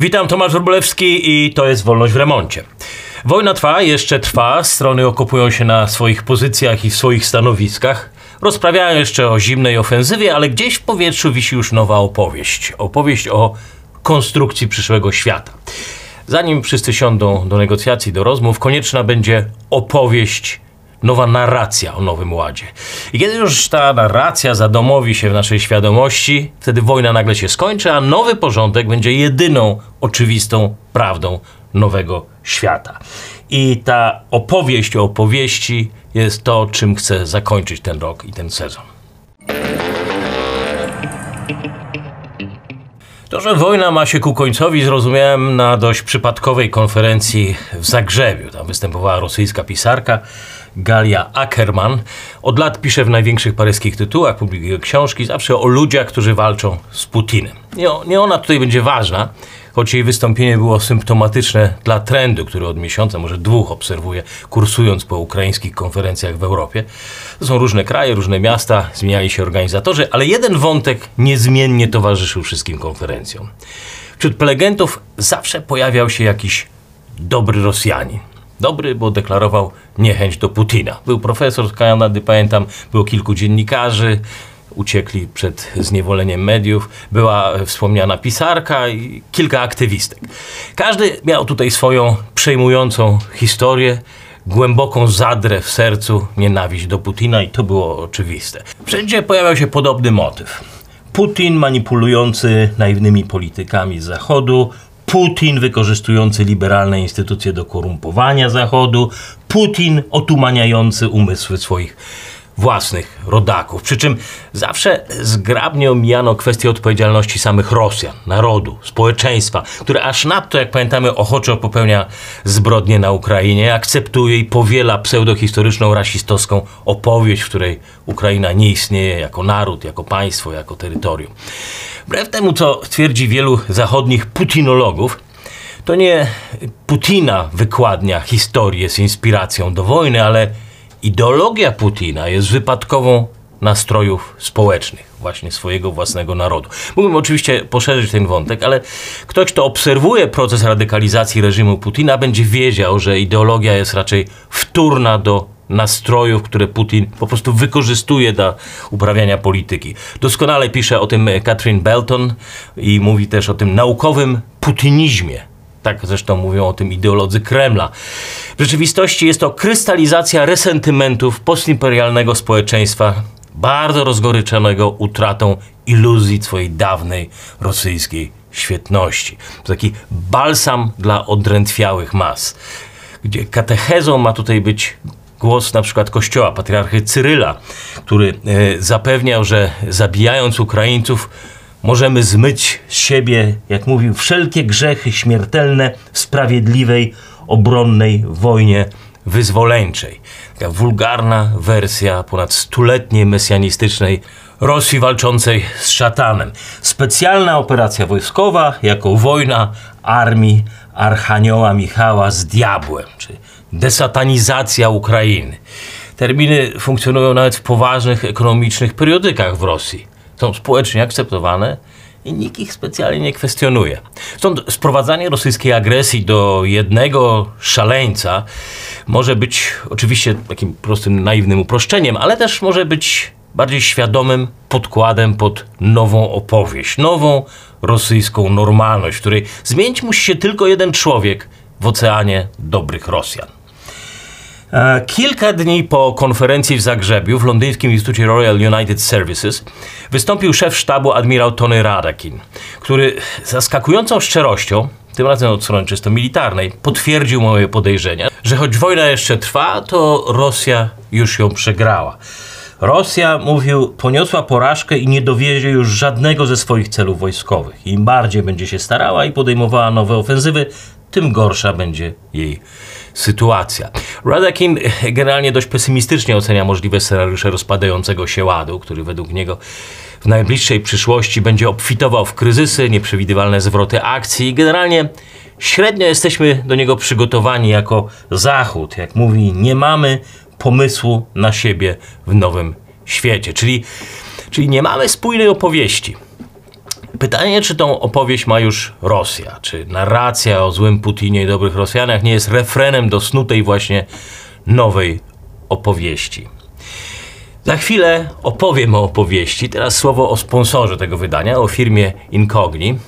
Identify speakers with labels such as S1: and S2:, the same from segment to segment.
S1: Witam, Tomasz Wróblewski i to jest Wolność w Remoncie. Wojna trwa, jeszcze trwa, strony okopują się na swoich pozycjach i swoich stanowiskach. Rozprawiają jeszcze o zimnej ofensywie, ale gdzieś w powietrzu wisi już nowa opowieść. Opowieść o konstrukcji przyszłego świata. Zanim wszyscy siądą do negocjacji, do rozmów, konieczna będzie opowieść, nowa narracja o Nowym Ładzie. I kiedy już ta narracja zadomowi się w naszej świadomości, wtedy wojna nagle się skończy, a nowy porządek będzie jedyną oczywistą prawdą nowego świata. I ta opowieść o opowieści jest to, czym chcę zakończyć ten rok i ten sezon. To, że wojna ma się ku końcowi, zrozumiałem na dość przypadkowej konferencji w Zagrzebiu. Tam występowała rosyjska pisarka Galia Ackerman. Od lat pisze w największych paryskich tytułach, publikuje książki, zawsze o ludziach, którzy walczą z Putinem. Nie, nie ona tutaj będzie ważna, choć jej wystąpienie było symptomatyczne dla trendu, który od miesiąca, może dwóch obserwuję, kursując po ukraińskich konferencjach w Europie. To są różne kraje, różne miasta, zmieniali się organizatorzy, ale jeden wątek niezmiennie towarzyszył wszystkim konferencjom. Wśród prelegentów zawsze pojawiał się jakiś dobry Rosjanin. Dobry, bo deklarował niechęć do Putina. Był profesor z Kanady, pamiętam, było kilku dziennikarzy, uciekli przed zniewoleniem mediów, była wspomniana pisarka i kilka aktywistek. Każdy miał tutaj swoją przejmującą historię, głęboką zadrę w sercu, nienawiść do Putina i to było oczywiste. Wszędzie pojawiał się podobny motyw. Putin manipulujący naiwnymi politykami z Zachodu, Putin wykorzystujący liberalne instytucje do korumpowania Zachodu, Putin otumaniający umysły swoich własnych rodaków. Przy czym zawsze zgrabnie omijano kwestię odpowiedzialności samych Rosjan, narodu, społeczeństwa, które aż nadto, jak pamiętamy, ochoczo popełnia zbrodnie na Ukrainie, akceptuje i powiela pseudohistoryczną, rasistowską opowieść, w której Ukraina nie istnieje jako naród, jako państwo, jako terytorium. Wbrew temu, co twierdzi wielu zachodnich putinologów, to nie Putina wykładnia historię z inspiracją do wojny, ale ideologia Putina jest wypadkową nastrojów społecznych, właśnie swojego własnego narodu. Mógłbym oczywiście poszerzyć ten wątek, ale ktoś, kto obserwuje proces radykalizacji reżimu Putina, będzie wiedział, że ideologia jest raczej wtórna do nastrojów, które Putin po prostu wykorzystuje do uprawiania polityki. Doskonale pisze o tym Catherine Belton i mówi też o tym naukowym putinizmie. Tak zresztą mówią o tym ideolodzy Kremla. W rzeczywistości jest to krystalizacja resentymentów postimperialnego społeczeństwa, bardzo rozgoryczonego utratą iluzji swojej dawnej rosyjskiej świetności. To taki balsam dla odrętwiałych mas, gdzie katechezą ma tutaj być głos na przykład kościoła, patriarchy Cyryla, który e, zapewniał, że zabijając Ukraińców, możemy zmyć z siebie, jak mówił, wszelkie grzechy śmiertelne w sprawiedliwej, obronnej wojnie wyzwoleńczej. Taka wulgarna wersja ponad stuletniej mesjanistycznej Rosji walczącej z szatanem. Specjalna operacja wojskowa jako wojna armii Archanioła Michała z diabłem, czy desatanizacja Ukrainy. Terminy funkcjonują nawet w poważnych ekonomicznych periodykach w Rosji. Są społecznie akceptowane i nikt ich specjalnie nie kwestionuje. Stąd sprowadzanie rosyjskiej agresji do jednego szaleńca może być oczywiście takim prostym, naiwnym uproszczeniem, ale też może być bardziej świadomym podkładem pod nową opowieść, nową rosyjską normalność, w której zmienić musi się tylko jeden człowiek w oceanie dobrych Rosjan. E, kilka dni po konferencji w Zagrzebiu w londyńskim Instytucie Royal United Services wystąpił szef sztabu admirał Tony Radakin, który zaskakującą szczerością, tym razem od strony czysto militarnej, potwierdził moje podejrzenia, że choć wojna jeszcze trwa, to Rosja już ją przegrała. Rosja, mówił, poniosła porażkę i nie dowiezie już żadnego ze swoich celów wojskowych. Im bardziej będzie się starała i podejmowała nowe ofensywy, tym gorsza będzie jej sytuacja. Radakin generalnie dość pesymistycznie ocenia możliwe scenariusze rozpadającego się ładu, który według niego w najbliższej przyszłości będzie obfitował w kryzysy, nieprzewidywalne zwroty akcji i generalnie średnio jesteśmy do niego przygotowani jako Zachód. Jak mówi, nie mamy pomysłu na siebie w nowym świecie, czyli, czyli nie mamy spójnej opowieści. Pytanie, czy tą opowieść ma już Rosja? Czy narracja o złym Putinie i dobrych Rosjanach nie jest refrenem do snutej właśnie nowej opowieści? Za chwilę opowiem o opowieści. Teraz słowo o sponsorze tego wydania, o firmie Incogni.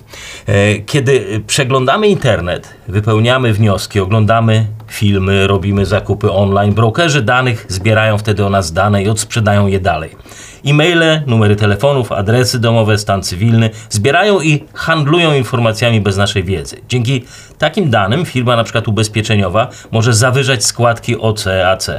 S1: E, kiedy przeglądamy internet, wypełniamy wnioski, oglądamy filmy, robimy zakupy online, brokerzy danych zbierają wtedy o nas dane i odsprzedają je dalej. E-maile, numery telefonów, adresy domowe, stan cywilny zbierają i handlują informacjami bez naszej wiedzy. Dzięki takim danym firma przykład ubezpieczeniowa może zawyżać składki OC, AC.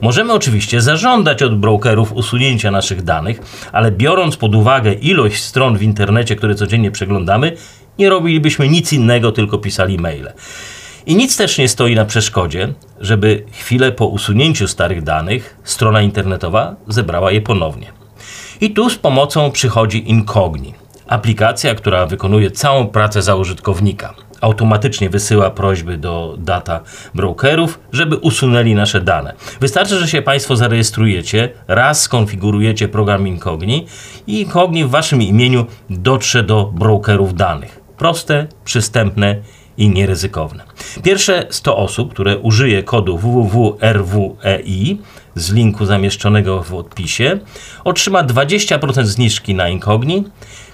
S1: Możemy oczywiście zażądać od brokerów usunięcia naszych danych, ale biorąc pod uwagę ilość stron w internecie, które codziennie przeglądamy, nie robilibyśmy nic innego, tylko pisali maile. I nic też nie stoi na przeszkodzie, żeby chwilę po usunięciu starych danych strona internetowa zebrała je ponownie. I tu z pomocą przychodzi Incogni, aplikacja, która wykonuje całą pracę za użytkownika. Automatycznie wysyła prośby do data brokerów, żeby usunęli nasze dane. Wystarczy, że się Państwo zarejestrujecie, raz skonfigurujecie program Incogni i Incogni w Waszym imieniu dotrze do brokerów danych. Proste, przystępne i nieryzykowne. Pierwsze 100 osób, które użyje kodu www.rwei z linku zamieszczonego w odpisie, otrzyma 20% zniżki na Incogni.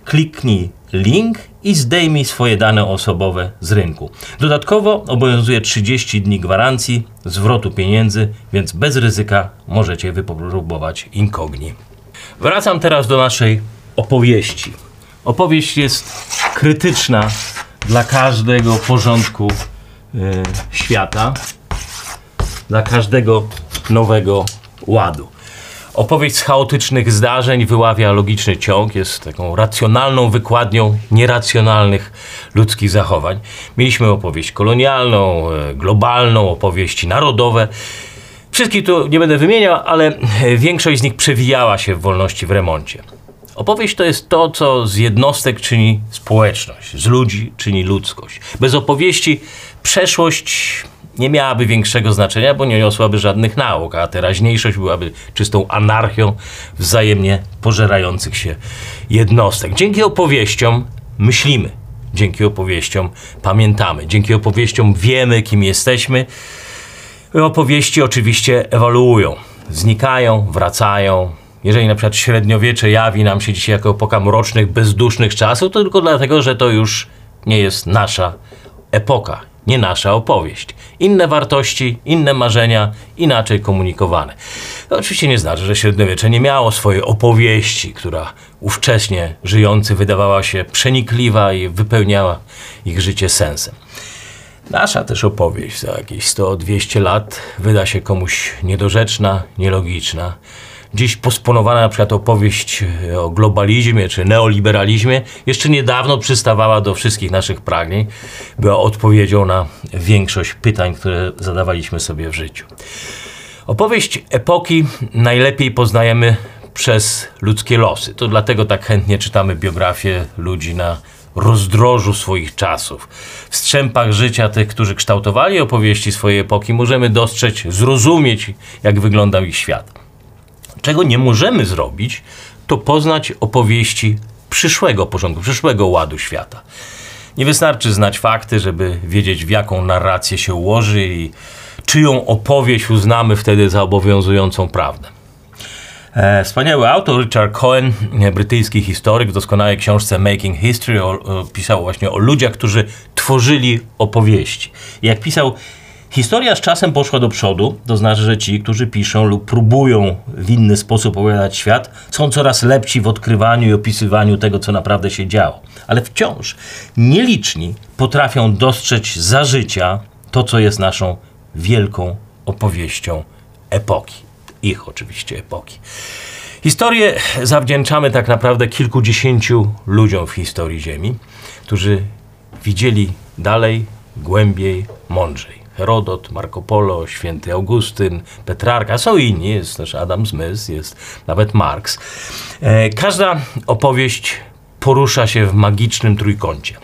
S1: Kliknij link i zdejmij swoje dane osobowe z rynku. Dodatkowo obowiązuje 30 dni gwarancji zwrotu pieniędzy, więc bez ryzyka możecie wypróbować Incogni. Wracam teraz do naszej opowieści. Opowieść jest krytyczna dla każdego porządku y, świata, dla każdego nowego ładu. Opowieść z chaotycznych zdarzeń wyławia logiczny ciąg, jest taką racjonalną wykładnią nieracjonalnych ludzkich zachowań. Mieliśmy opowieść kolonialną, e, globalną, opowieści narodowe. Wszystkich tu nie będę wymieniał, ale większość z nich przewijała się w wolności w remoncie. Opowieść to jest to, co z jednostek czyni społeczność, z ludzi czyni ludzkość. Bez opowieści przeszłość nie miałaby większego znaczenia, bo nie niosłaby żadnych nauk, a teraźniejszość byłaby czystą anarchią wzajemnie pożerających się jednostek. Dzięki opowieściom myślimy, dzięki opowieściom pamiętamy, dzięki opowieściom wiemy, kim jesteśmy. Opowieści oczywiście ewoluują, znikają, wracają, jeżeli na przykład średniowiecze jawi nam się dzisiaj jako epoka mrocznych, bezdusznych czasów, to tylko dlatego, że to już nie jest nasza epoka, nie nasza opowieść. Inne wartości, inne marzenia, inaczej komunikowane. To oczywiście nie znaczy, że średniowiecze nie miało swojej opowieści, która ówcześnie żyjący wydawała się przenikliwa i wypełniała ich życie sensem. Nasza też opowieść za jakieś 100-200 lat wyda się komuś niedorzeczna, nielogiczna dziś posponowana na przykład opowieść e, o globalizmie czy neoliberalizmie jeszcze niedawno przystawała do wszystkich naszych pragnień, była odpowiedzią na większość pytań, które zadawaliśmy sobie w życiu. Opowieść epoki najlepiej poznajemy przez ludzkie losy. To dlatego tak chętnie czytamy biografie ludzi na rozdrożu swoich czasów. W strzępach życia tych, którzy kształtowali opowieści swojej epoki, możemy dostrzec, zrozumieć, jak wyglądał ich świat. Czego nie możemy zrobić, to poznać opowieści przyszłego porządku, przyszłego ładu świata. Nie wystarczy znać fakty, żeby wiedzieć, w jaką narrację się ułoży i czyją opowieść uznamy wtedy za obowiązującą prawdę. E, wspaniały autor Richard Cohen, brytyjski historyk, w doskonałej książce Making History o, o, pisał właśnie o ludziach, którzy tworzyli opowieści. Jak pisał, Historia z czasem poszła do przodu, to znaczy, że ci, którzy piszą lub próbują w inny sposób opowiadać świat, są coraz lepsi w odkrywaniu i opisywaniu tego, co naprawdę się działo. Ale wciąż nieliczni potrafią dostrzec za życia to, co jest naszą wielką opowieścią epoki. Ich oczywiście epoki. Historię zawdzięczamy tak naprawdę kilkudziesięciu ludziom w historii Ziemi, którzy widzieli dalej, głębiej, mądrzej. Herodot, Marco Polo, święty Augustyn, Petrarka, są inni, jest też Adam Smith, jest nawet Marx. E, każda opowieść porusza się w magicznym trójkącie.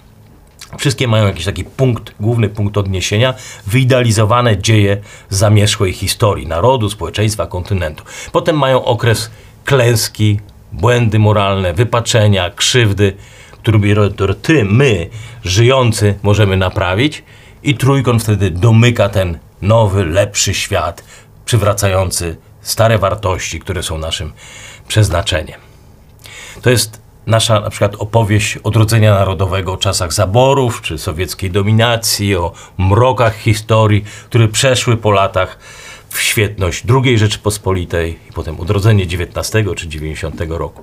S1: Wszystkie mają jakiś taki punkt, główny punkt odniesienia, wyidealizowane dzieje zamierzchłej historii narodu, społeczeństwa, kontynentu. Potem mają okres klęski, błędy moralne, wypaczenia, krzywdy, który my, żyjący, możemy naprawić i trójkąt wtedy domyka ten nowy, lepszy świat, przywracający stare wartości, które są naszym przeznaczeniem. To jest nasza na przykład opowieść odrodzenia narodowego o czasach zaborów czy sowieckiej dominacji, o mrokach historii, które przeszły po latach w świetność II Rzeczypospolitej i potem odrodzenie XIX czy XIX roku.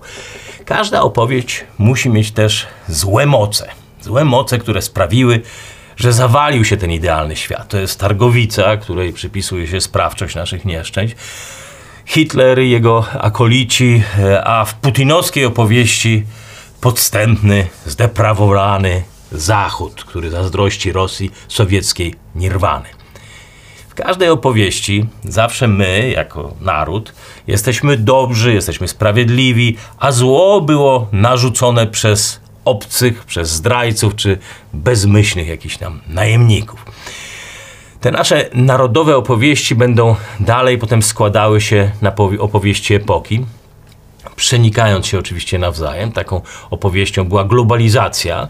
S1: Każda opowieść musi mieć też złe moce. Złe moce, które sprawiły, że zawalił się ten idealny świat. To jest targowica, której przypisuje się sprawczość naszych nieszczęść. Hitler i jego akolici, e, a w putinowskiej opowieści podstępny, zdeprawowany Zachód, który zazdrości Rosji sowieckiej nirwany. W każdej opowieści zawsze my, jako naród, jesteśmy dobrzy, jesteśmy sprawiedliwi, a zło było narzucone przez obcych, przez zdrajców czy bezmyślnych jakichś tam najemników. Te nasze narodowe opowieści będą dalej potem składały się na opowieści epoki, przenikając się oczywiście nawzajem. Taką opowieścią była globalizacja,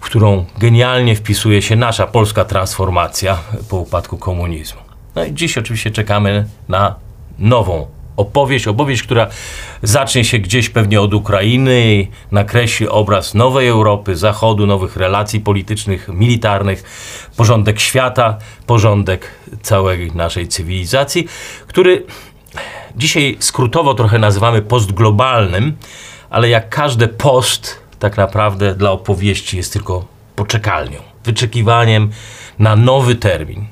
S1: w którą genialnie wpisuje się nasza polska transformacja po upadku komunizmu. No i dziś oczywiście czekamy na nową opowieść, opowieść, która zacznie się gdzieś pewnie od Ukrainy nakreśli obraz nowej Europy, Zachodu, nowych relacji politycznych, militarnych, porządek świata, porządek całej naszej cywilizacji, który dzisiaj skrótowo trochę nazywamy postglobalnym, ale jak każdy post, tak naprawdę dla opowieści jest tylko poczekalnią, wyczekiwaniem na nowy termin.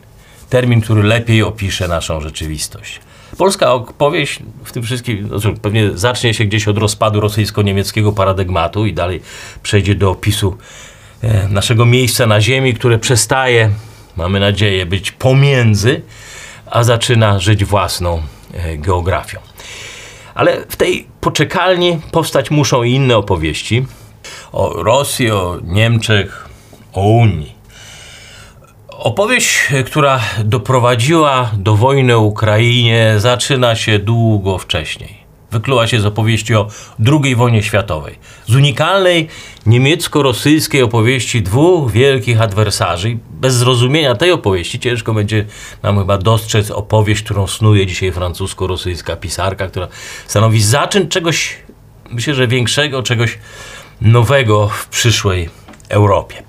S1: Termin, który lepiej opisze naszą rzeczywistość. Polska opowieść w tym wszystkim cóż, pewnie zacznie się gdzieś od rozpadu rosyjsko-niemieckiego paradygmatu i dalej przejdzie do opisu e, naszego miejsca na ziemi, które przestaje, mamy nadzieję, być pomiędzy, a zaczyna żyć własną e, geografią. Ale w tej poczekalni powstać muszą i inne opowieści o Rosji, o Niemczech, o Unii. Opowieść, która doprowadziła do wojny Ukrainie, zaczyna się długo wcześniej. Wykluła się z opowieści o II wojnie światowej. Z unikalnej niemiecko-rosyjskiej opowieści dwóch wielkich adwersarzy. Bez zrozumienia tej opowieści ciężko będzie nam chyba dostrzec opowieść, którą snuje dzisiaj francusko-rosyjska pisarka, która stanowi zaczyn czegoś, myślę, że większego, czegoś nowego w przyszłej Europie.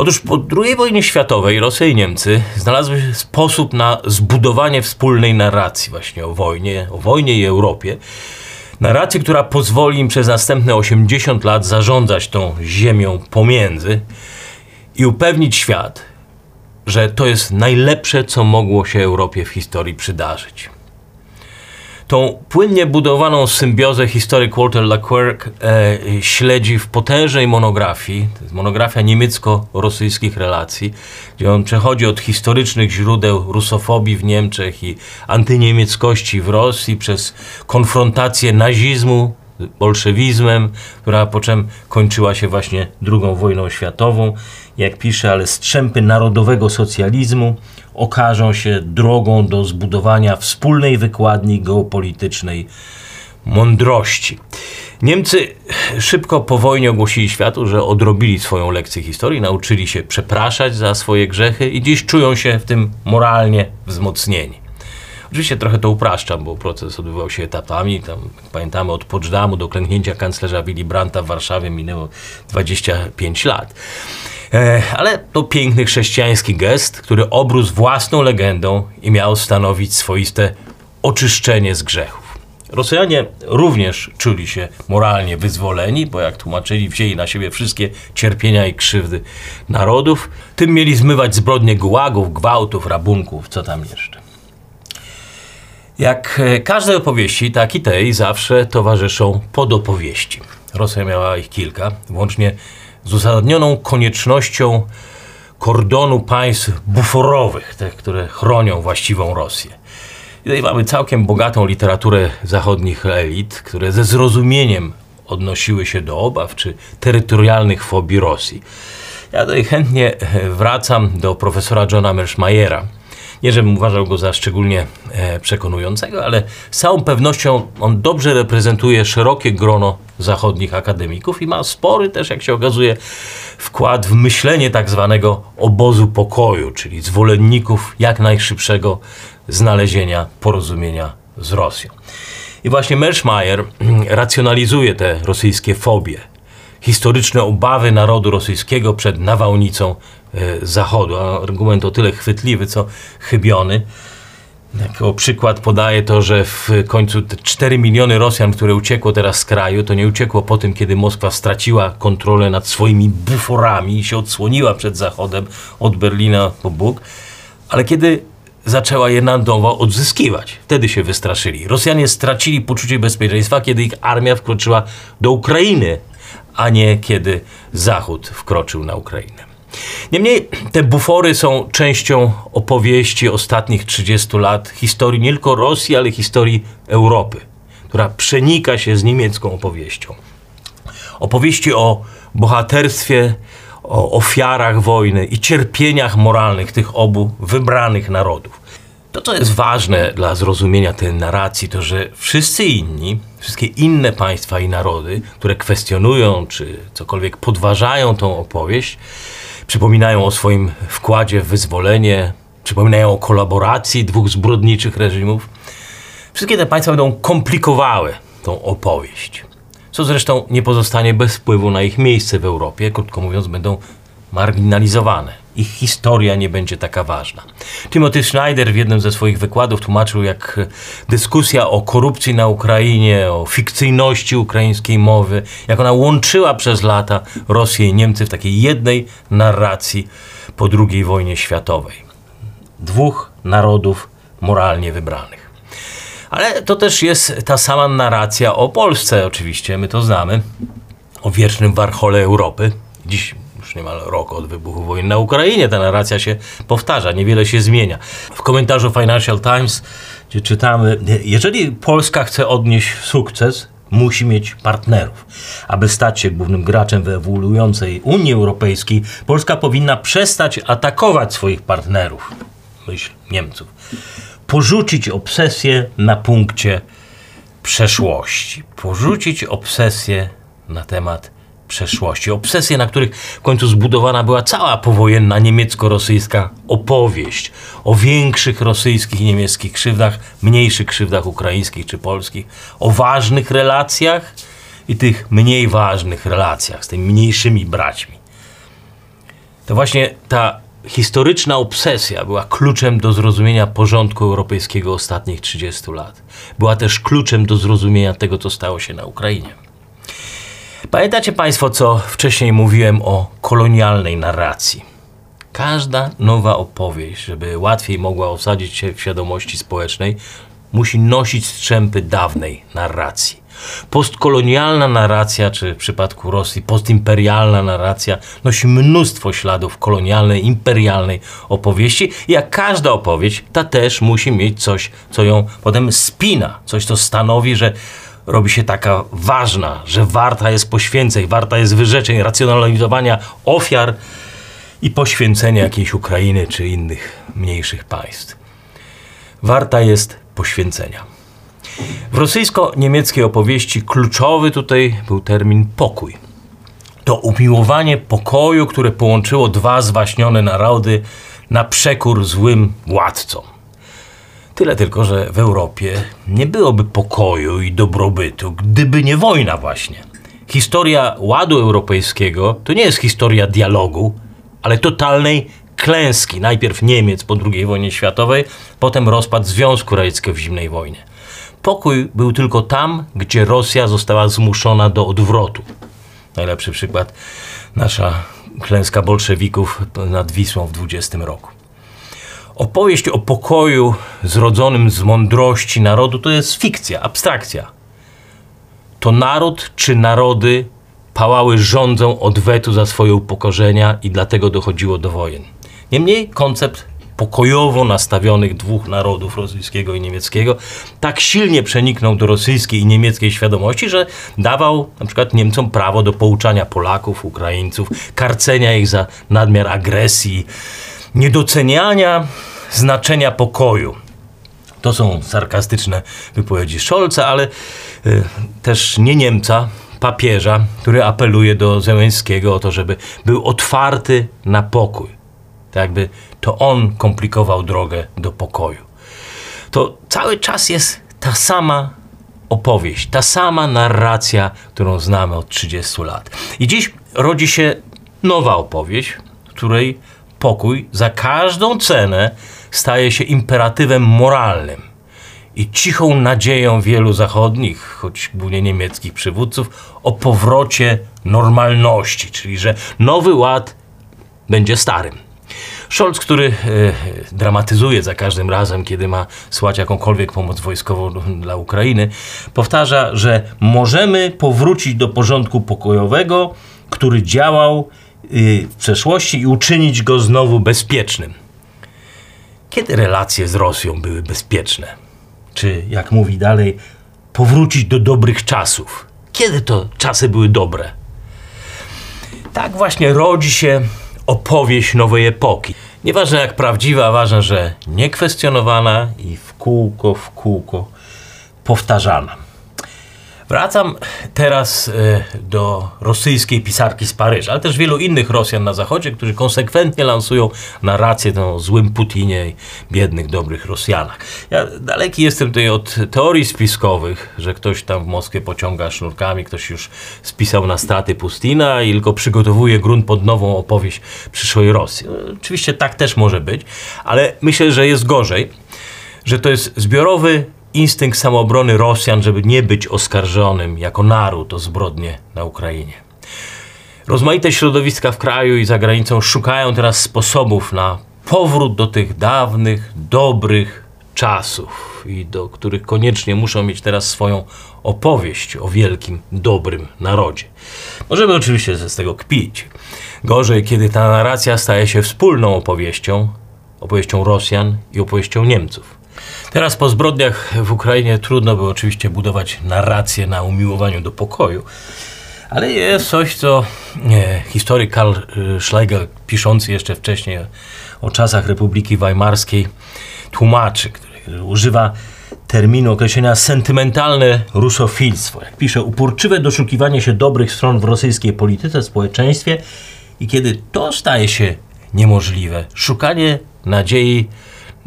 S1: Otóż po II wojnie światowej Rosja i Niemcy znalazły sposób na zbudowanie wspólnej narracji właśnie o wojnie, o wojnie i Europie. Narracji, która pozwoli im przez następne 80 lat zarządzać tą ziemią pomiędzy i upewnić świat, że to jest najlepsze, co mogło się Europie w historii przydarzyć. Tą płynnie budowaną symbiozę historyk Walter Laquerc e, śledzi w potężnej monografii. To jest monografia niemiecko-rosyjskich relacji, gdzie on przechodzi od historycznych źródeł rusofobii w Niemczech i antyniemieckości w Rosji przez konfrontację nazizmu bolszewizmem, która po czym kończyła się właśnie II wojną światową. Jak pisze, ale strzępy narodowego socjalizmu okażą się drogą do zbudowania wspólnej wykładni geopolitycznej mądrości. Niemcy szybko po wojnie ogłosili światu, że odrobili swoją lekcję historii, nauczyli się przepraszać za swoje grzechy i dziś czują się w tym moralnie wzmocnieni. Oczywiście trochę to upraszczam, bo proces odbywał się etapami. Tam, pamiętamy, od Poczdamу do klęknięcia kanclerza Willy Brandta w Warszawie minęło 25 lat. E, ale to piękny chrześcijański gest, który obrósł własną legendą i miał stanowić swoiste oczyszczenie z grzechów. Rosjanie również czuli się moralnie wyzwoleni, bo jak tłumaczyli, wzięli na siebie wszystkie cierpienia i krzywdy narodów. Tym mieli zmywać zbrodnie gułagów, gwałtów, rabunków, co tam jeszcze. Jak e, każdej opowieści, tak i tej zawsze towarzyszą podopowieści. Rosja miała ich kilka, włącznie z uzasadnioną koniecznością kordonu państw buforowych, te, które chronią właściwą Rosję. I tutaj mamy całkiem bogatą literaturę zachodnich elit, które ze zrozumieniem odnosiły się do obaw czy terytorialnych fobii Rosji. Ja tutaj chętnie wracam do profesora Johna Merschmayera, Nie, żebym uważał go za szczególnie e, przekonującego, ale z całą pewnością on dobrze reprezentuje szerokie grono zachodnich akademików i ma spory też, jak się okazuje, wkład w myślenie tak zwanego obozu pokoju, czyli zwolenników jak najszybszego znalezienia porozumienia z Rosją. I właśnie Merschmeier racjonalizuje te rosyjskie fobie, historyczne obawy narodu rosyjskiego przed nawałnicą e, Zachodu. Argument o tyle chwytliwy, co chybiony. Jako przykład podaje to, że w końcu te 4 miliony Rosjan, które uciekło teraz z kraju, to nie uciekło po tym, kiedy Moskwa straciła kontrolę nad swoimi buforami i się odsłoniła przed Zachodem od Berlina po Bóg, ale kiedy zaczęła je na nowo odzyskiwać. Wtedy się wystraszyli. Rosjanie stracili poczucie bezpieczeństwa, kiedy ich armia wkroczyła do Ukrainy, a nie kiedy Zachód wkroczył na Ukrainę. Niemniej te bufory są częścią opowieści ostatnich 30 lat, historii nie tylko Rosji, ale historii Europy, która przenika się z niemiecką opowieścią. Opowieści o bohaterstwie, o ofiarach wojny i cierpieniach moralnych tych obu wybranych narodów. To, co jest ważne dla zrozumienia tej narracji, to że wszyscy inni, wszystkie inne państwa i narody, które kwestionują czy cokolwiek podważają tą opowieść, przypominają o swoim wkładzie w wyzwolenie, przypominają o kolaboracji dwóch zbrodniczych reżimów. Wszystkie te państwa będą komplikowały tą opowieść. Co zresztą nie pozostanie bez wpływu na ich miejsce w Europie, krótko mówiąc, będą marginalizowane. Ich historia nie będzie taka ważna. Timothy Schneider w jednym ze swoich wykładów tłumaczył, jak dyskusja o korupcji na Ukrainie, o fikcyjności ukraińskiej mowy, jak ona łączyła przez lata Rosję i Niemcy w takiej jednej narracji po II wojnie światowej. Dwóch narodów moralnie wybranych. Ale to też jest ta sama narracja o Polsce, oczywiście, my to znamy, o wiecznym warchole Europy. Dziś już niemal rok od wybuchu wojny na Ukrainie ta narracja się powtarza, niewiele się zmienia. W komentarzu Financial Times, gdzie czytamy, jeżeli Polska chce odnieść sukces, musi mieć partnerów. Aby stać się głównym graczem w ewoluującej Unii Europejskiej, Polska powinna przestać atakować swoich partnerów, myśl Niemców, porzucić obsesję na punkcie przeszłości, porzucić obsesję na temat przeszłości. Obsesje, na których w końcu zbudowana była cała powojenna niemiecko-rosyjska opowieść o większych rosyjskich i niemieckich krzywdach, mniejszych krzywdach ukraińskich czy polskich, o ważnych relacjach i tych mniej ważnych relacjach z tymi mniejszymi braćmi. To właśnie ta historyczna obsesja była kluczem do zrozumienia porządku europejskiego ostatnich 30 lat. Była też kluczem do zrozumienia tego, co stało się na Ukrainie. Pamiętacie Państwo, co wcześniej mówiłem o kolonialnej narracji? Każda nowa opowieść, żeby łatwiej mogła osadzić się w świadomości społecznej, musi nosić strzępy dawnej narracji. Postkolonialna narracja, czy w przypadku Rosji postimperialna narracja, nosi mnóstwo śladów kolonialnej, imperialnej opowieści. Jak każda opowieść, ta też musi mieć coś, co ją potem spina, coś, co stanowi, że robi się taka ważna, że warta jest poświęceń, warta jest wyrzeczeń, racjonalizowania ofiar i poświęcenia jakiejś Ukrainy czy innych mniejszych państw. Warta jest poświęcenia. W rosyjsko-niemieckiej opowieści kluczowy tutaj był termin pokój. To umiłowanie pokoju, które połączyło dwa zwaśnione narody na przekór złym władcom. Tyle tylko, że w Europie nie byłoby pokoju i dobrobytu, gdyby nie wojna właśnie. Historia ładu europejskiego to nie jest historia dialogu, ale totalnej klęski. Najpierw Niemiec po II wojnie światowej, potem rozpad Związku Radzieckiego w zimnej wojnie. Pokój był tylko tam, gdzie Rosja została zmuszona do odwrotu. Najlepszy przykład nasza klęska bolszewików nad Wisłą w 20 roku. Opowieść o pokoju zrodzonym z mądrości narodu to jest fikcja, abstrakcja. To naród czy narody pałały rządzą odwetu za swoje upokorzenia i dlatego dochodziło do wojen. Niemniej koncept pokojowo nastawionych dwóch narodów, rosyjskiego i niemieckiego, tak silnie przeniknął do rosyjskiej i niemieckiej świadomości, że dawał na przykład Niemcom prawo do pouczania Polaków, Ukraińców, karcenia ich za nadmiar agresji, niedoceniania znaczenia pokoju. To są sarkastyczne wypowiedzi Scholza, ale y, też nie Niemca, papieża, który apeluje do Zełęskiego o to, żeby był otwarty na pokój. Tak jakby to on komplikował drogę do pokoju. To cały czas jest ta sama opowieść, ta sama narracja, którą znamy od 30 lat. I dziś rodzi się nowa opowieść, w której pokój za każdą cenę staje się imperatywem moralnym i cichą nadzieją wielu zachodnich, choć głównie niemieckich przywódców, o powrocie normalności, czyli że nowy ład będzie starym. Scholz, który e, dramatyzuje za każdym razem, kiedy ma słać jakąkolwiek pomoc wojskową dla Ukrainy, powtarza, że możemy powrócić do porządku pokojowego, który działał y, w przeszłości i uczynić go znowu bezpiecznym. Kiedy relacje z Rosją były bezpieczne? Czy, jak mówi dalej, powrócić do dobrych czasów? Kiedy to czasy były dobre? Tak właśnie rodzi się opowieść nowej epoki. Nieważne jak prawdziwa, ważne, że niekwestionowana i w kółko, w kółko powtarzana. Wracam teraz e, do rosyjskiej pisarki z Paryża, ale też wielu innych Rosjan na Zachodzie, którzy konsekwentnie lansują narrację o złym Putinie i biednych, dobrych Rosjanach. Ja daleki jestem tutaj od teorii spiskowych, że ktoś tam w Moskwie pociąga sznurkami, ktoś już spisał na straty Pustina i tylko przygotowuje grunt pod nową opowieść przyszłej Rosji. Oczywiście tak też może być, ale myślę, że jest gorzej, że to jest zbiorowy instynkt samoobrony Rosjan, żeby nie być oskarżonym jako naród o zbrodnie na Ukrainie. Rozmaite środowiska w kraju i za granicą szukają teraz sposobów na powrót do tych dawnych, dobrych czasów i do których koniecznie muszą mieć teraz swoją opowieść o wielkim, dobrym narodzie. Możemy oczywiście z tego kpić. Gorzej, kiedy ta narracja staje się wspólną opowieścią, opowieścią Rosjan i opowieścią Niemców. Teraz po zbrodniach w Ukrainie trudno było oczywiście budować narrację na umiłowaniu do pokoju. Ale jest coś, co nie, historyk Karl y, Schlegel, piszący jeszcze wcześniej o czasach Republiki Weimarskiej, tłumaczy, który używa terminu określenia sentymentalne rusofilstwo. Jak pisze, uporczywe doszukiwanie się dobrych stron w rosyjskiej polityce, społeczeństwie i kiedy to staje się niemożliwe, szukanie nadziei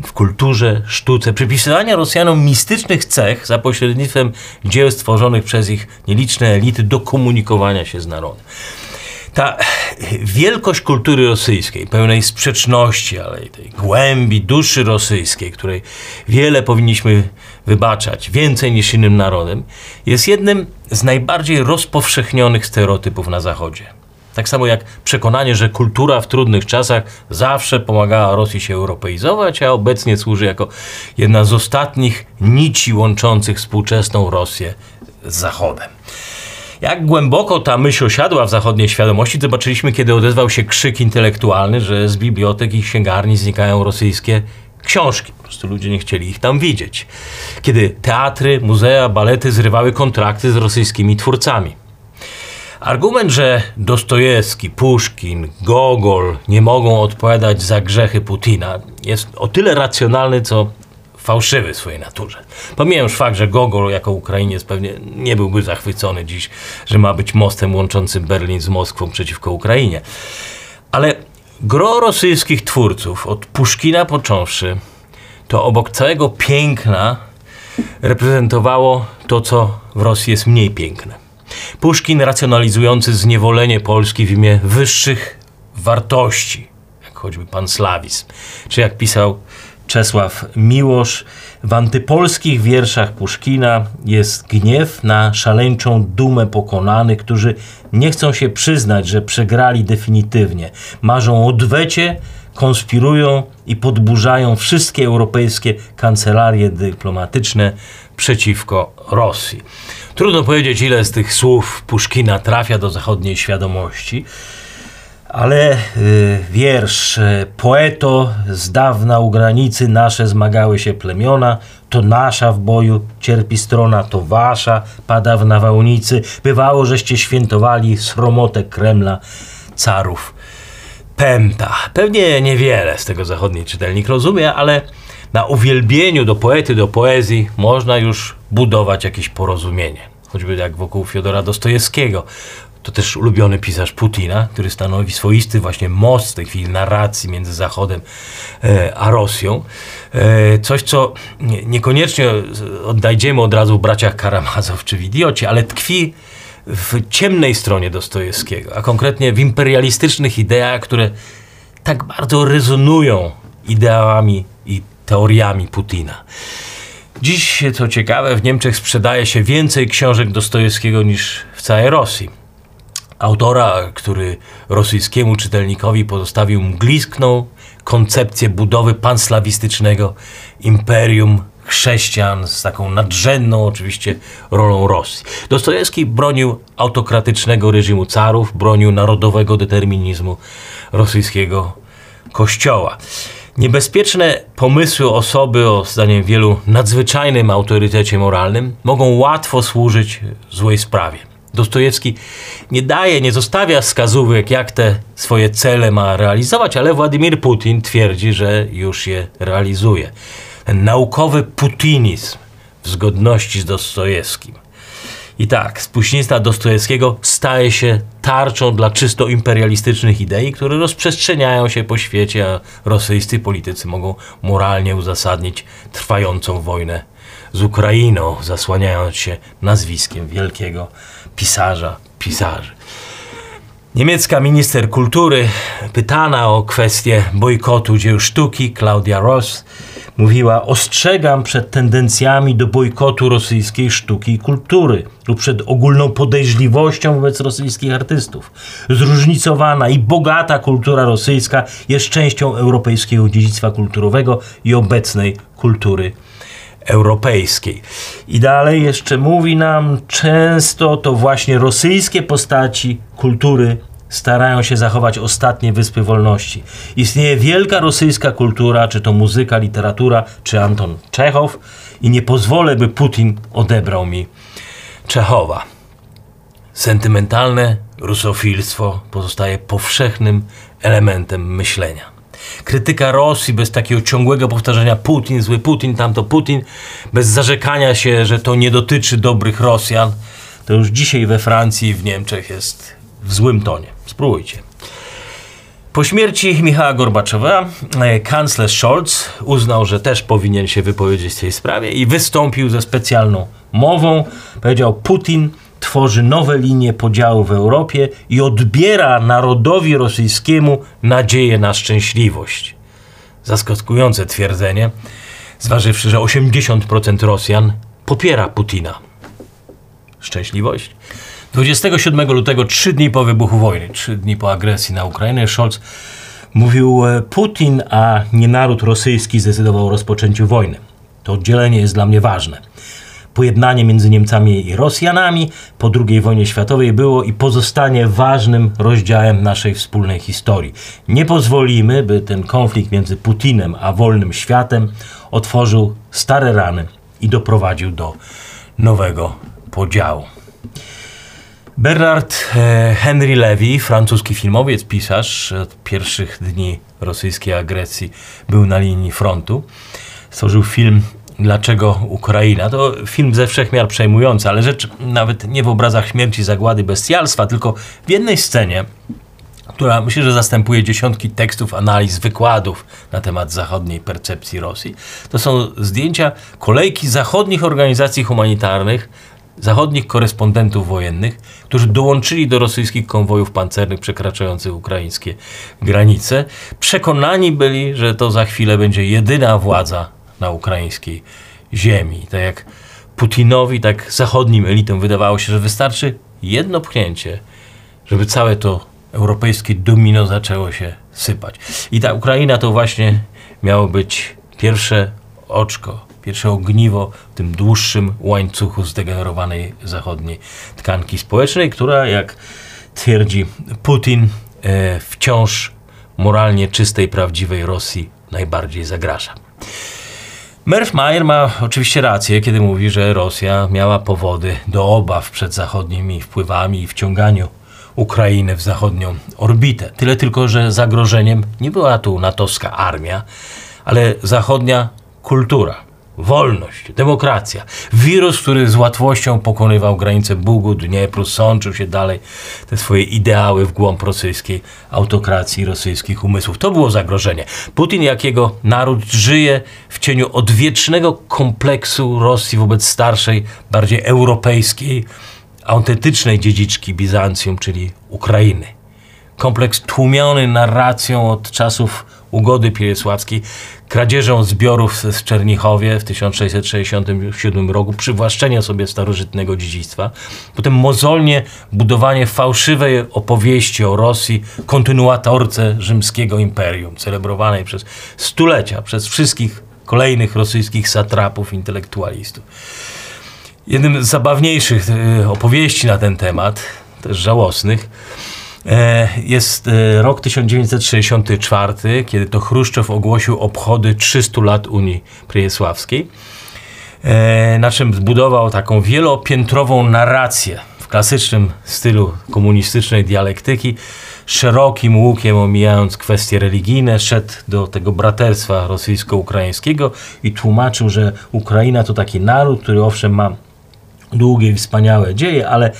S1: w kulturze, sztuce, przypisywania Rosjanom mistycznych cech za pośrednictwem dzieł stworzonych przez ich nieliczne elity do komunikowania się z narodem. Ta wielkość kultury rosyjskiej, pełnej sprzeczności, ale i tej głębi duszy rosyjskiej, której wiele powinniśmy wybaczać, więcej niż innym narodem, jest jednym z najbardziej rozpowszechnionych stereotypów na Zachodzie. Tak samo jak przekonanie, że kultura w trudnych czasach zawsze pomagała Rosji się europeizować, a obecnie służy jako jedna z ostatnich nici łączących współczesną Rosję z Zachodem. Jak głęboko ta myśl osiadła w zachodniej świadomości, zobaczyliśmy, kiedy odezwał się krzyk intelektualny, że z bibliotek i księgarni znikają rosyjskie książki. Po prostu ludzie nie chcieli ich tam widzieć. Kiedy teatry, muzea, balety zrywały kontrakty z rosyjskimi twórcami. Argument, że Dostojewski, Puszkin, Gogol nie mogą odpowiadać za grzechy Putina jest o tyle racjonalny, co fałszywy w swojej naturze. Pomijam już fakt, że Gogol jako Ukrainiec pewnie nie byłby zachwycony dziś, że ma być mostem łączącym Berlin z Moskwą przeciwko Ukrainie. Ale gro rosyjskich twórców, od Puszkina począwszy, to obok całego piękna reprezentowało to, co w Rosji jest mniej piękne. Puszkin racjonalizujący zniewolenie Polski w imię wyższych wartości, jak choćby pan slawizm, czy jak pisał Czesław Miłosz, w antypolskich wierszach Puszkina jest gniew na szaleńczą dumę pokonanych, którzy nie chcą się przyznać, że przegrali definitywnie. Marzą o odwecie, konspirują i podburzają wszystkie europejskie kancelarie dyplomatyczne przeciwko Rosji. Trudno powiedzieć, ile z tych słów Puszkina trafia do zachodniej świadomości, ale y, wiersz y, Poeto z dawna u granicy nasze zmagały się plemiona, to nasza w boju cierpi strona, to wasza pada w nawałnicy. Bywało, żeście świętowali sromotę Kremla, carów pęta. Pewnie niewiele z tego zachodni czytelnik rozumie, ale na uwielbieniu do poety, do poezji można już budować jakieś porozumienie. Choćby jak wokół Fiodora Dostojewskiego. To też ulubiony pisarz Putina, który stanowi swoisty właśnie most w tej chwili narracji między Zachodem e, a Rosją. E, coś, co nie, niekoniecznie odnajdziemy od razu w braciach Karamazow czy w Idiocie, ale tkwi w ciemnej stronie Dostojewskiego, a konkretnie w imperialistycznych ideach, które tak bardzo rezonują ideałami i teoriami Putina. Dziś, co ciekawe, w Niemczech sprzedaje się więcej książek Dostojewskiego niż w całej Rosji. Autora, który rosyjskiemu czytelnikowi pozostawił mgliskną koncepcję budowy panslawistycznego imperium chrześcijan z taką nadrzędną oczywiście rolą Rosji. Dostojewski bronił autokratycznego reżimu carów, bronił narodowego determinizmu rosyjskiego kościoła. Niebezpieczne pomysły osoby o zdaniem wielu nadzwyczajnym autorytecie moralnym mogą łatwo służyć złej sprawie. Dostojewski nie daje, nie zostawia wskazówek, jak te swoje cele ma realizować, ale Władimir Putin twierdzi, że już je realizuje. Ten naukowy putinizm w zgodności z Dostojewskim. I tak, spuścizna Dostojewskiego staje się tarczą dla czysto imperialistycznych idei, które rozprzestrzeniają się po świecie, a rosyjscy politycy mogą moralnie uzasadnić trwającą wojnę z Ukrainą, zasłaniając się nazwiskiem wielkiego pisarza pisarzy. Niemiecka minister kultury, pytana o kwestię bojkotu dzieł sztuki, Claudia Ross, mówiła: Ostrzegam przed tendencjami do bojkotu rosyjskiej sztuki i kultury lub przed ogólną podejrzliwością wobec rosyjskich artystów. Zróżnicowana i bogata kultura rosyjska jest częścią europejskiego dziedzictwa kulturowego i obecnej kultury europejskiej. I dalej jeszcze mówi nam, często to właśnie rosyjskie postaci kultury starają się zachować ostatnie wyspy wolności. Istnieje wielka rosyjska kultura, czy to muzyka, literatura, czy Anton Czechow i nie pozwolę, by Putin odebrał mi Czechowa. Sentymentalne rusofilstwo pozostaje powszechnym elementem myślenia. Krytyka Rosji bez takiego ciągłego powtarzania Putin, zły Putin, tamto Putin, bez zarzekania się, że to nie dotyczy dobrych Rosjan, to już dzisiaj we Francji i w Niemczech jest w złym tonie. Spróbujcie. Po śmierci Michała Gorbaczowa e, kanclerz Scholz uznał, że też powinien się wypowiedzieć w tej sprawie i wystąpił ze specjalną mową. Powiedział: Putin tworzy nowe linie podziału w Europie i odbiera narodowi rosyjskiemu nadzieję na szczęśliwość. Zaskakujące twierdzenie, zważywszy, że 80% Rosjan popiera Putina. Szczęśliwość? 27 lutego, trzy dni po wybuchu wojny, trzy dni po agresji na Ukrainę, Scholz mówił: e, Putin, a nie naród rosyjski zdecydował o rozpoczęciu wojny. To oddzielenie jest dla mnie ważne. Pojednanie między Niemcami i Rosjanami po II wojnie światowej było i pozostanie ważnym rozdziałem naszej wspólnej historii. Nie pozwolimy, by ten konflikt między Putinem a wolnym światem otworzył stare rany i doprowadził do nowego podziału. Bernard e, Henry Levy, francuski filmowiec, pisarz, od pierwszych dni rosyjskiej agresji był na linii frontu. Stworzył film Dlaczego Ukraina? To film ze wszechmiar przejmujący, ale rzecz nawet nie w obrazach śmierci, zagłady, bestialstwa, tylko w jednej scenie, która myślę, że zastępuje dziesiątki tekstów, analiz, wykładów na temat zachodniej percepcji Rosji. To są zdjęcia kolejki zachodnich organizacji humanitarnych zachodnich korespondentów wojennych, którzy dołączyli do rosyjskich konwojów pancernych przekraczających ukraińskie granice. Przekonani byli, że to za chwilę będzie jedyna władza na ukraińskiej ziemi. Tak jak Putinowi, tak zachodnim elitom wydawało się, że wystarczy jedno pchnięcie, żeby całe to europejskie domino zaczęło się sypać. I ta Ukraina to właśnie miało być pierwsze oczko pierwsze ogniwo w tym dłuższym łańcuchu zdegenerowanej zachodniej tkanki społecznej, która, jak twierdzi Putin, e, wciąż moralnie czystej, prawdziwej Rosji najbardziej zagraża. Mayer ma oczywiście rację, kiedy mówi, że Rosja miała powody do obaw przed zachodnimi wpływami i wciąganiu Ukrainę w zachodnią orbitę. Tyle tylko, że zagrożeniem nie była tu natowska armia, ale zachodnia kultura wolność, demokracja. Wirus, który z łatwością pokonywał granice Bugu, Dniepru, sączył się dalej te swoje ideały w głąb rosyjskiej autokracji, rosyjskich umysłów. To było zagrożenie. Putin, jak jego naród, żyje w cieniu odwiecznego kompleksu Rosji wobec starszej, bardziej europejskiej, autentycznej dziedziczki Bizancjum, czyli Ukrainy. Kompleks tłumiony narracją od czasów ugody piesławskiej, kradzieżą zbiorów z Czernichowie w 1667 roku, przywłaszczenia sobie starożytnego dziedzictwa, potem mozolnie budowanie fałszywej opowieści o Rosji, kontynuatorce rzymskiego imperium, celebrowanej przez stulecia, przez wszystkich kolejnych rosyjskich satrapów, intelektualistów. Jednym z zabawniejszych e, opowieści na ten temat, też żałosnych, jest e, rok 1964, kiedy to Chruszczow ogłosił obchody 300 lat Unii Prejesławskiej, e, na czym zbudował taką wielopiętrową narrację w klasycznym stylu komunistycznej dialektyki, szerokim łukiem omijając kwestie religijne, szedł do tego braterstwa rosyjsko-ukraińskiego i tłumaczył, że Ukraina to taki naród, który owszem ma długie i wspaniałe dzieje, ale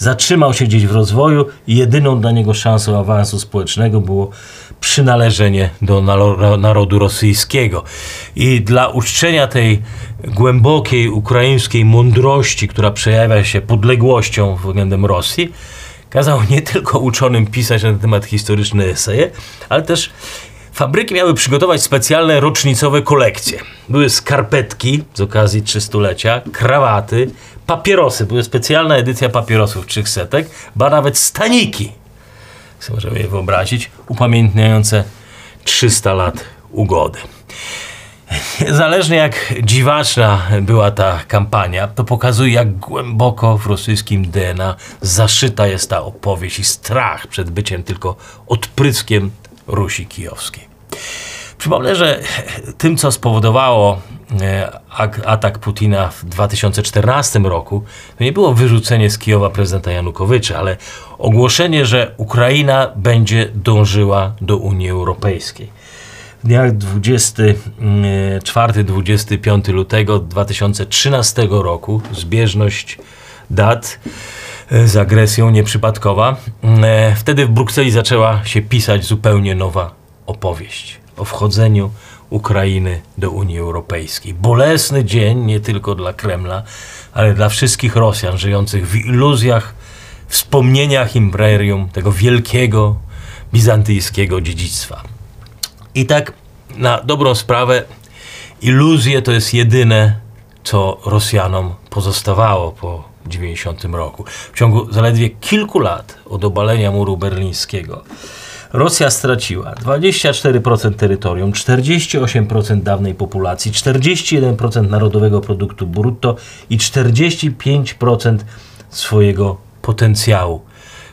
S1: zatrzymał się gdzieś w rozwoju i jedyną dla niego szansą awansu społecznego było przynależenie do narodu rosyjskiego. I dla uczczenia tej głębokiej ukraińskiej mądrości, która przejawia się podległością względem Rosji, kazał nie tylko uczonym pisać na temat historyczne eseje, ale też Fabryki miały przygotować specjalne rocznicowe kolekcje. Były skarpetki z okazji 300-lecia, krawaty, papierosy. Była specjalna edycja papierosów setek, ba nawet staniki. Jak możemy je wyobrazić, upamiętniające 300 lat ugody. Zależnie jak dziwaczna była ta kampania, to pokazuje, jak głęboko w rosyjskim DNA zaszyta jest ta opowieść i strach przed byciem tylko odpryskiem Rusi Kijowskiej. Przypomnę, że tym, co spowodowało e, atak Putina w 2014 roku, to nie było wyrzucenie z Kijowa prezydenta Janukowycza, ale ogłoszenie, że Ukraina będzie dążyła do Unii Europejskiej. W dniach 24-25 lutego 2013 roku zbieżność dat z agresją nieprzypadkowa. E, wtedy w Brukseli zaczęła się pisać zupełnie nowa opowieść o wchodzeniu Ukrainy do Unii Europejskiej. Bolesny dzień nie tylko dla Kremla, ale dla wszystkich Rosjan żyjących w iluzjach, wspomnieniach imperium, tego wielkiego bizantyjskiego dziedzictwa. I tak na dobrą sprawę, iluzje to jest jedyne, co Rosjanom pozostawało po 90 roku. W ciągu zaledwie kilku lat od obalenia muru berlińskiego Rosja straciła 24% terytorium, 48% dawnej populacji, 41% narodowego produktu brutto i 45% swojego potencjału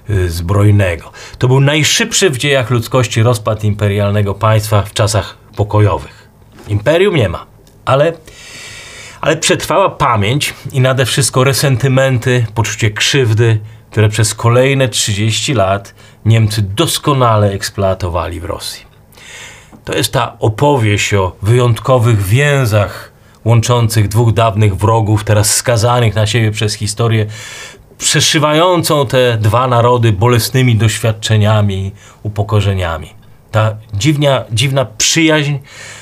S1: y, zbrojnego. To był najszybszy w dziejach ludzkości rozpad imperialnego państwa w czasach pokojowych. Imperium nie ma, ale, ale przetrwała pamięć i nade wszystko resentymenty, poczucie krzywdy, które przez kolejne 30 lat Niemcy doskonale eksploatowali w Rosji. To jest ta opowieść o wyjątkowych więzach łączących dwóch dawnych wrogów, teraz skazanych na siebie przez historię, przeszywającą te dwa narody bolesnymi doświadczeniami, upokorzeniami. Ta dziwnia, dziwna przyjaźń,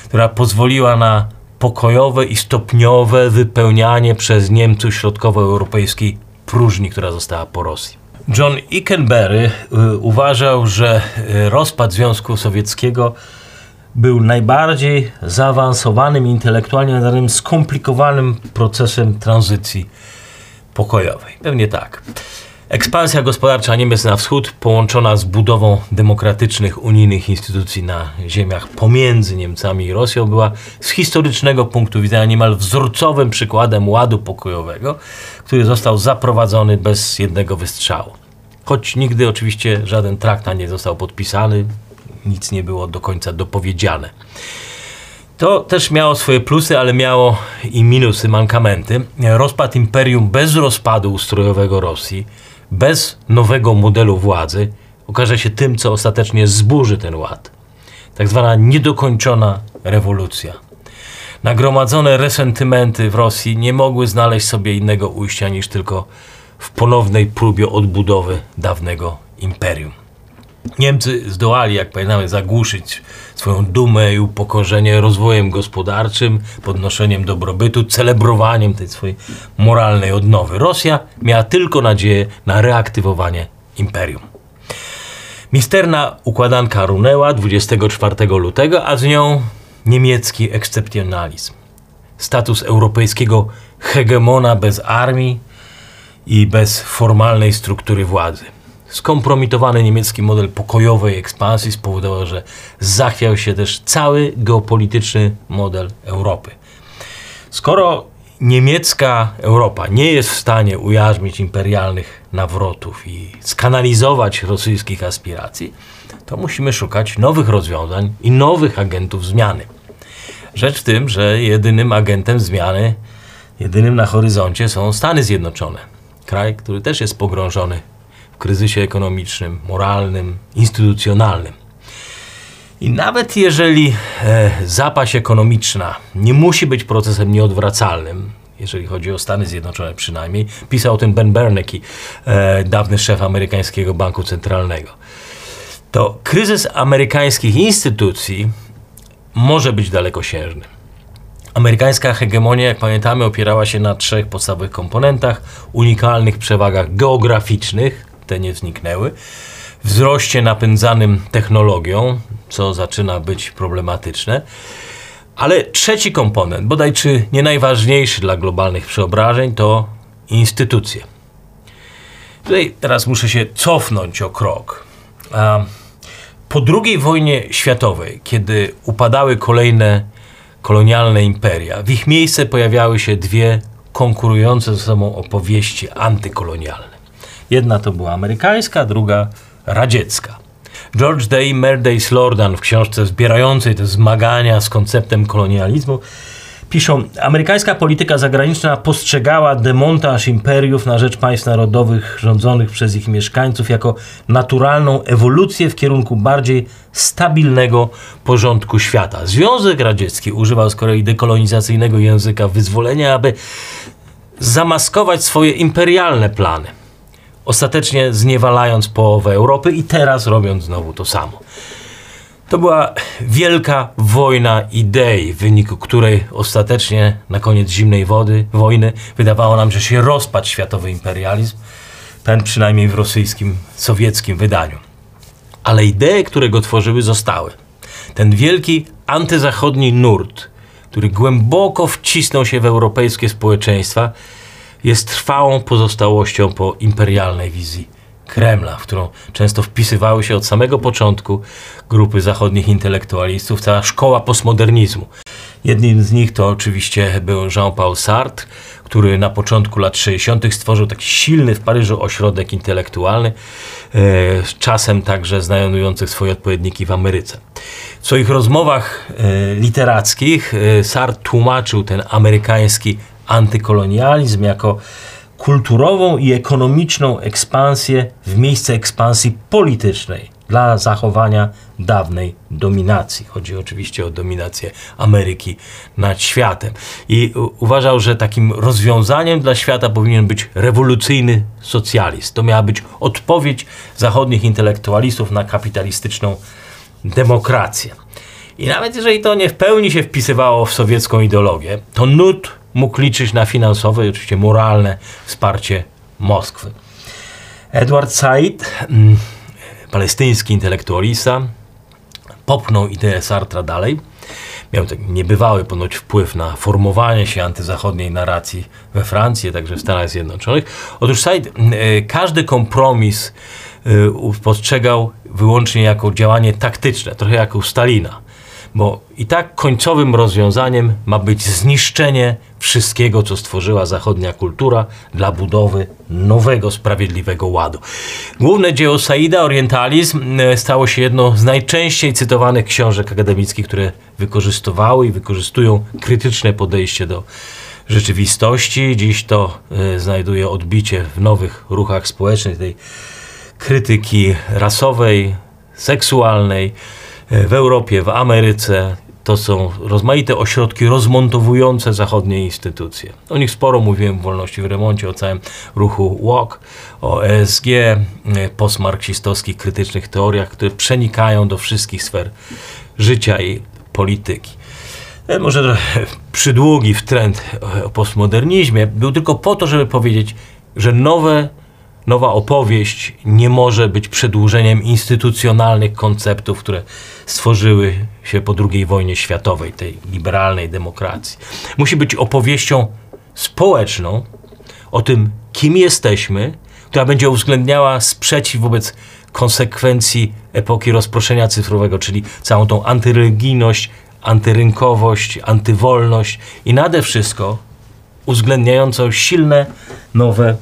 S1: która pozwoliła na pokojowe i stopniowe wypełnianie przez Niemców środkowoeuropejskiej próżni, która została po Rosji. John Ikenberry y, uważał, że y, rozpad Związku Sowieckiego był najbardziej zaawansowanym intelektualnie, zatem skomplikowanym procesem tranzycji pokojowej. Pewnie tak. Ekspansja gospodarcza Niemiec na wschód, połączona z budową demokratycznych unijnych instytucji na ziemiach pomiędzy Niemcami i Rosją, była z historycznego punktu widzenia niemal wzorcowym przykładem ładu pokojowego, który został zaprowadzony bez jednego wystrzału. Choć nigdy oczywiście żaden traktat nie został podpisany, nic nie było do końca dopowiedziane. To też miało swoje plusy, ale miało i minusy, mankamenty. Rozpad imperium bez rozpadu ustrojowego Rosji bez nowego modelu władzy okaże się tym, co ostatecznie zburzy ten ład. Tak zwana niedokończona rewolucja. Nagromadzone resentymenty w Rosji nie mogły znaleźć sobie innego ujścia niż tylko w ponownej próbie odbudowy dawnego imperium. Niemcy zdołali, jak pamiętamy, zagłuszyć swoją dumę i upokorzenie rozwojem gospodarczym, podnoszeniem dobrobytu, celebrowaniem tej swojej moralnej odnowy. Rosja miała tylko nadzieję na reaktywowanie imperium. Misterna układanka runęła 24 lutego, a z nią niemiecki ekscepcjonalizm. Status europejskiego hegemona bez armii i bez formalnej struktury władzy. Skompromitowany niemiecki model pokojowej ekspansji spowodował, że zachwiał się też cały geopolityczny model Europy. Skoro niemiecka Europa nie jest w stanie ujarzmić imperialnych nawrotów i skanalizować rosyjskich aspiracji, to musimy szukać nowych rozwiązań i nowych agentów zmiany. Rzecz w tym, że jedynym agentem zmiany, jedynym na horyzoncie są Stany Zjednoczone. Kraj, który też jest pogrążony kryzysie ekonomicznym, moralnym, instytucjonalnym. I nawet jeżeli e, zapaść ekonomiczna nie musi być procesem nieodwracalnym, jeżeli chodzi o Stany Zjednoczone przynajmniej, pisał o tym Ben Bernanke, e, dawny szef amerykańskiego banku centralnego, to kryzys amerykańskich instytucji może być dalekosiężny. Amerykańska hegemonia, jak pamiętamy, opierała się na trzech podstawowych komponentach: unikalnych przewagach geograficznych, te nie zniknęły, wzroście napędzanym technologią, co zaczyna być problematyczne. Ale trzeci komponent, bodaj czy nie najważniejszy dla globalnych przeobrażeń, to instytucje. Tutaj teraz muszę się cofnąć o krok. Po II wojnie światowej, kiedy upadały kolejne kolonialne imperia, w ich miejsce pojawiały się dwie konkurujące ze sobą opowieści antykolonialne. Jedna to była amerykańska, druga radziecka. George Day Merdace Lordan w książce zbierającej te zmagania z konceptem kolonializmu piszą, amerykańska polityka zagraniczna postrzegała demontaż imperiów na rzecz państw narodowych rządzonych przez ich mieszkańców jako naturalną ewolucję w kierunku bardziej stabilnego porządku świata. Związek Radziecki używał z kolei dekolonizacyjnego języka wyzwolenia, aby zamaskować swoje imperialne plany ostatecznie zniewalając połowę Europy i teraz robiąc znowu to samo. To była wielka wojna idei, w wyniku której ostatecznie na koniec zimnej wody, wojny wydawało nam, że się rozpadł światowy imperializm, ten przynajmniej w rosyjskim, sowieckim wydaniu. Ale idee, które go tworzyły, zostały. Ten wielki antyzachodni nurt, który głęboko wcisnął się w europejskie społeczeństwa, jest trwałą pozostałością po imperialnej wizji Kremla, w którą często wpisywały się od samego początku grupy zachodnich intelektualistów, cała szkoła postmodernizmu. Jednym z nich to oczywiście był Jean-Paul Sartre, który na początku lat 60. stworzył taki silny w Paryżu ośrodek intelektualny, e, czasem także znajdujący swoje odpowiedniki w Ameryce. W swoich rozmowach e, literackich e, Sartre tłumaczył ten amerykański antykolonializm jako kulturową i ekonomiczną ekspansję w miejsce ekspansji politycznej dla zachowania dawnej dominacji. Chodzi oczywiście o dominację Ameryki nad światem. I uważał, że takim rozwiązaniem dla świata powinien być rewolucyjny socjalizm. To miała być odpowiedź zachodnich intelektualistów na kapitalistyczną demokrację. I nawet jeżeli to nie w pełni się wpisywało w sowiecką ideologię, to nut mógł liczyć na finansowe i oczywiście moralne wsparcie Moskwy. Edward Said, mm, palestyński intelektualista, popchnął ideę Sartra dalej. Miał tak niebywały ponoć wpływ na formowanie się antyzachodniej narracji we Francji, także w Stanach Zjednoczonych. Otóż Said e, każdy kompromis e, postrzegał wyłącznie jako działanie taktyczne, trochę jak u Stalina bo i tak końcowym rozwiązaniem ma być zniszczenie wszystkiego, co stworzyła zachodnia kultura dla budowy nowego, sprawiedliwego ładu. Główne dzieło Saida, Orientalizm, e, stało się jedną z najczęściej cytowanych książek akademickich, które wykorzystywały i wykorzystują krytyczne podejście do rzeczywistości. Dziś to y, znajduje odbicie w nowych ruchach społecznych, tej krytyki rasowej, seksualnej w Europie, w Ameryce. To są rozmaite ośrodki rozmontowujące zachodnie instytucje. O nich sporo mówiłem w Wolności w Remoncie, o całym ruchu WOK, o ESG, y, postmarksistowskich krytycznych teoriach, które przenikają do wszystkich sfer życia i polityki. E, Może trochę przydługi w trend o postmodernizmie był tylko po to, żeby powiedzieć, że nowe, nowa opowieść nie może być przedłużeniem instytucjonalnych konceptów, które stworzyły się po II wojnie światowej, tej liberalnej demokracji. Musi być opowieścią społeczną o tym, kim jesteśmy, która będzie uwzględniała sprzeciw wobec konsekwencji epoki rozproszenia cyfrowego, czyli całą tą antyreligijność, antyrynkowość, antywolność i nade wszystko uwzględniającą silne, nowe,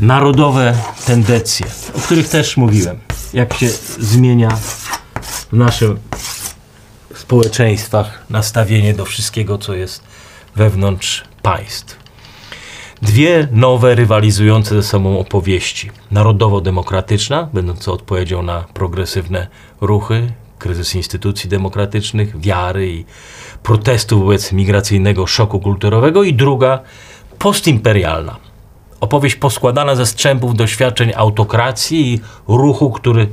S1: narodowe tendencje, o których też mówiłem. Jak się zmienia w naszych społeczeństwach nastawienie do wszystkiego, co jest wewnątrz państw. Dwie nowe, rywalizujące ze sobą opowieści. Narodowo-demokratyczna, będąca odpowiedzią na progresywne ruchy, kryzys instytucji demokratycznych, wiary i protestu wobec migracyjnego szoku kulturowego. I druga, postimperialna. Opowieść poskładana ze strzępów doświadczeń autokracji i ruchu, który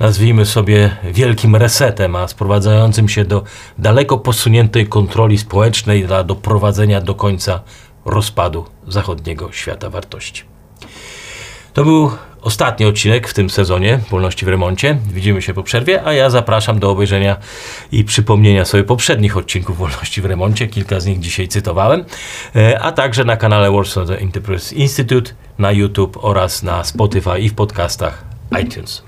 S1: nazwijmy sobie wielkim resetem, a sprowadzającym się do daleko posuniętej kontroli społecznej dla doprowadzenia do końca rozpadu zachodniego świata wartości. To był ostatni odcinek w tym sezonie Wolności w Remoncie. Widzimy się po przerwie, a ja zapraszam do obejrzenia i przypomnienia sobie poprzednich odcinków Wolności w Remoncie. Kilka z nich dzisiaj cytowałem, e, a także na kanale Warsaw Enterprise Institute, na YouTube oraz na Spotify i w podcastach iTunes.